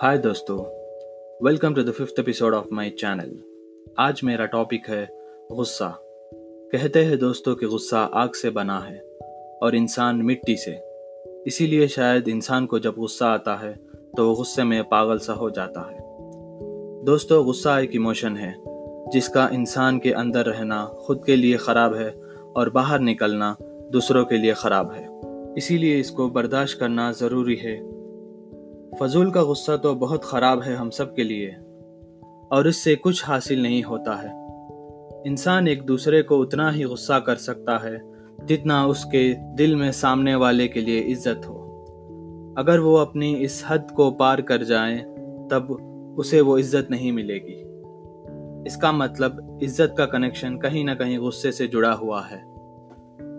हाय दोस्तों welcome to the fifth episode of my channel आज मेरा टॉपिक है गुस्सा। कहते हैं दोस्तों कि गुस्सा आग से बना है और इंसान मिट्टी से। इसीलिए शायद इंसान को जब गुस्सा आता है तो वो गुस्से में पागल सा हो जाता है। दोस्तों, गुस्सा एक इमोशन है, जिसका इंसान के अंदर रहना खुद के लिए ख़राब है और बाहर निकलना दूसरों के लिए ख़राब है। इसीलिए इसको बर्दाश्त करना ज़रूरी है फजूल का गुस्सा तो बहुत ख़राब है हम सब के लिए, और इससे कुछ हासिल नहीं होता है। इंसान एक दूसरे को उतना ही गुस्सा कर सकता है, जितना उसके दिल में सामने वाले के लिए इज़्ज़त हो। अगर वो अपनी इस हद को पार कर जाए, तब उसे वो इज़्ज़त नहीं मिलेगी। इसका मतलब इज़्ज़त का कनेक्शन कहीं ना कहीं गुस्से से जुड़ा हुआ है।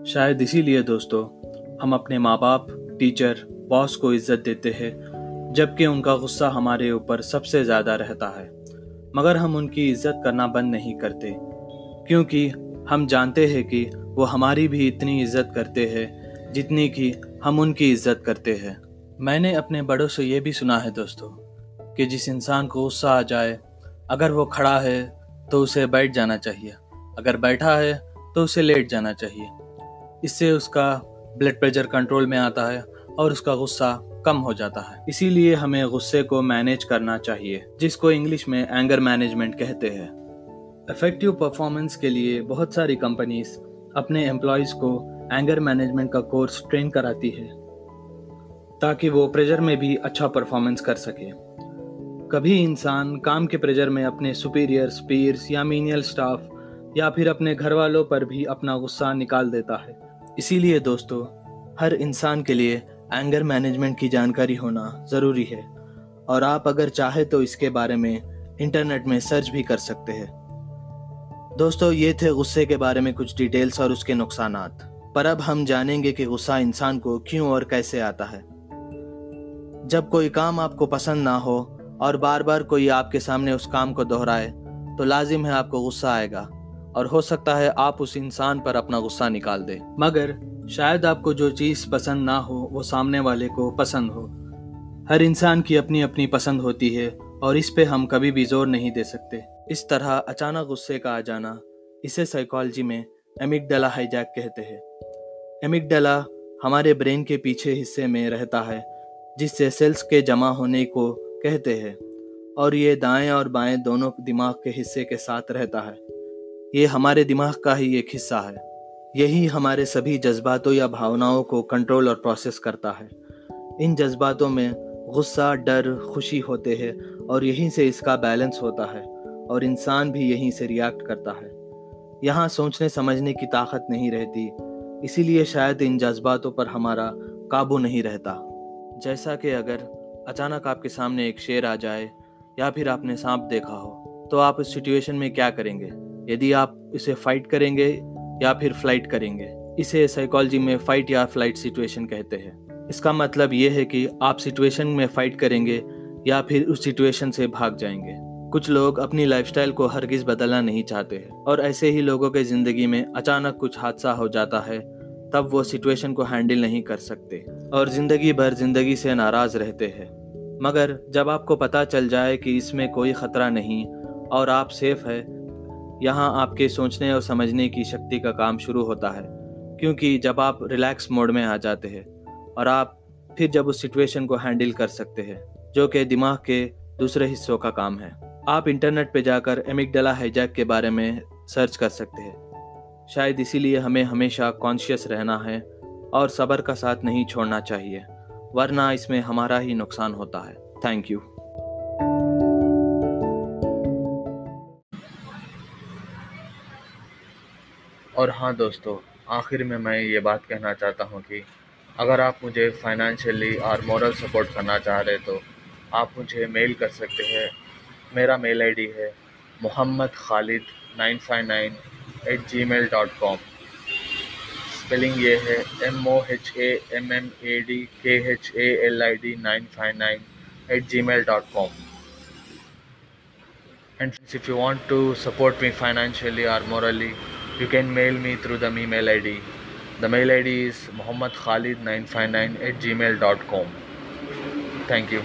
शायद इसीलिए दोस्तों, हम अपने माँ बाप टीचर, बॉस को इज़्ज़त देते हैं जबकि उनका गुस्सा हमारे ऊपर सबसे ज़्यादा रहता है। मगर हम उनकी इज़्ज़त करना बंद नहीं करते, क्योंकि हम जानते हैं कि वो हमारी भी इतनी इज़्ज़त करते हैं, जितनी कि हम उनकी इज़्ज़त करते हैं। मैंने अपने बड़ों से ये भी सुना है दोस्तों, कि जिस इंसान को गुस्सा आ जाए, अगर वो खड़ा है तो उसे बैठ जाना चाहिए। अगर बैठा है तो उसे लेट जाना चाहिए। इससे उसका ब्लड प्रेशर कंट्रोल में आता है और उसका गुस्सा कम हो जाता है। इसीलिए हमें गुस्से को मैनेज करना चाहिए, जिसको इंग्लिश में एंगर मैनेजमेंट कहते हैं। इफ़ेक्टिव परफॉर्मेंस के लिए बहुत सारी कंपनीज़ अपने एम्प्लॉयज़ को एंगर मैनेजमेंट का कोर्स ट्रेन कराती है, ताकि वो प्रेशर में भी अच्छा परफॉर्मेंस कर सके। कभी इंसान काम के प्रेशर में अपने सुपीरियर्स पीर्स या मीनियल स्टाफ या फिर अपने घर वालों पर भी अपना गुस्सा निकाल देता है। इसीलिए दोस्तों, हर इंसान के लिए एंगर मैनेजमेंट की जानकारी होना ज़रूरी है। और आप अगर चाहे तो इसके बारे में इंटरनेट में सर्च भी कर सकते हैं। दोस्तों, ये थे गुस्से के बारे में कुछ डिटेल्स और उसके नुकसान पर अब हम जानेंगे कि गुस्सा इंसान को क्यों और कैसे आता है। जब कोई काम आपको पसंद ना हो और बार बार कोई आपके सामने उस काम को दोहराए तो लाजिम है आपको गुस्सा आएगा। और हो सकता है आप उस इंसान पर अपना गुस्सा निकाल दे। मगर शायद आपको जो चीज़ पसंद ना हो, वो सामने वाले को पसंद हो। हर इंसान की अपनी अपनी पसंद होती है, और इस पे हम कभी भी ज़ोर नहीं दे सकते। इस तरह अचानक गुस्से का आ जाना, इसे साइकोलॉजी में एमिकडला हाईजैक कहते हैं। एमिकडला हमारे ब्रेन के पीछे हिस्से में रहता है, जिससे सेल्स के जमा होने को कहते हैं, और ये दाएँ और बाएँ दोनों दिमाग के हिस्से के साथ रहता है। ये हमारे दिमाग का ही एक हिस्सा है। यही हमारे सभी जज्बातों या भावनाओं को कंट्रोल और प्रोसेस करता है। इन जज्बातों में गुस्सा, डर, खुशी होते हैं और यहीं से इसका बैलेंस होता है और इंसान भी यहीं से रिएक्ट करता है। यहाँ सोचने समझने की ताकत नहीं रहती, इसीलिए शायद इन जज्बातों पर हमारा काबू नहीं रहता। जैसा कि अगर अचानक आपके सामने एक शेर आ जाए या फिर आपने सांप देखा हो तो आप इस सिचुएशन में क्या करेंगे? यदि आप इसे फाइट करेंगे या फिर फ़्लाइट करेंगे। इसे साइकोलॉजी में फाइट या फ़्लाइट सिचुएशन कहते हैं। इसका मतलब ये है कि आप सिचुएशन में फाइट करेंगे या फिर उस सिचुएशन से भाग जाएँगे। कुछ लोग अपनी लाइफस्टाइल को हरगिज बदलना नहीं चाहते हैं और ऐसे ही लोगों के ज़िंदगी में अचानक कुछ हादसा हो जाता है, तब वो सिचुएशन को हैंडल नहीं कर सकते और ज़िंदगी भर ज़िंदगी से नाराज़ रहते हैं। मगर जब आपको पता चल जाए कि इसमें कोई खतरा नहीं और आप सेफ़ है यहाँ आपके सोचने और समझने की शक्ति का काम शुरू होता है, क्योंकि जब आप रिलैक्स मोड में आ जाते हैं, और आप फिर जब उस सिचुएशन को हैंडल कर सकते हैं, जो कि दिमाग के दूसरे हिस्सों का काम है। आप इंटरनेट पे जाकर एमिकडला हाईजैक के बारे में सर्च कर सकते हैं। शायद इसीलिए हमें हमेशा कॉन्शियस रहना है और सब्र का साथ नहीं छोड़ना चाहिए, वरना इसमें हमारा ही नुकसान होता है। थैंक यू और हाँ दोस्तों, आखिर में मैं ये बात कहना चाहता हूँ कि अगर आप मुझे फाइनेंशियली और मॉरल सपोर्ट करना चाह रहे तो आप मुझे मेल कर सकते हैं। मेरा मेल आईडी है Mohammad Khalid nine five nine eight gmail dot com. Spelling ये है M O H A M M A D K H A L I D nine five nine eight gmail dot com. And if you want to support me financially or morally you can mail me through the email id the mail id is muhammadkhalid959 at gmail.com thank you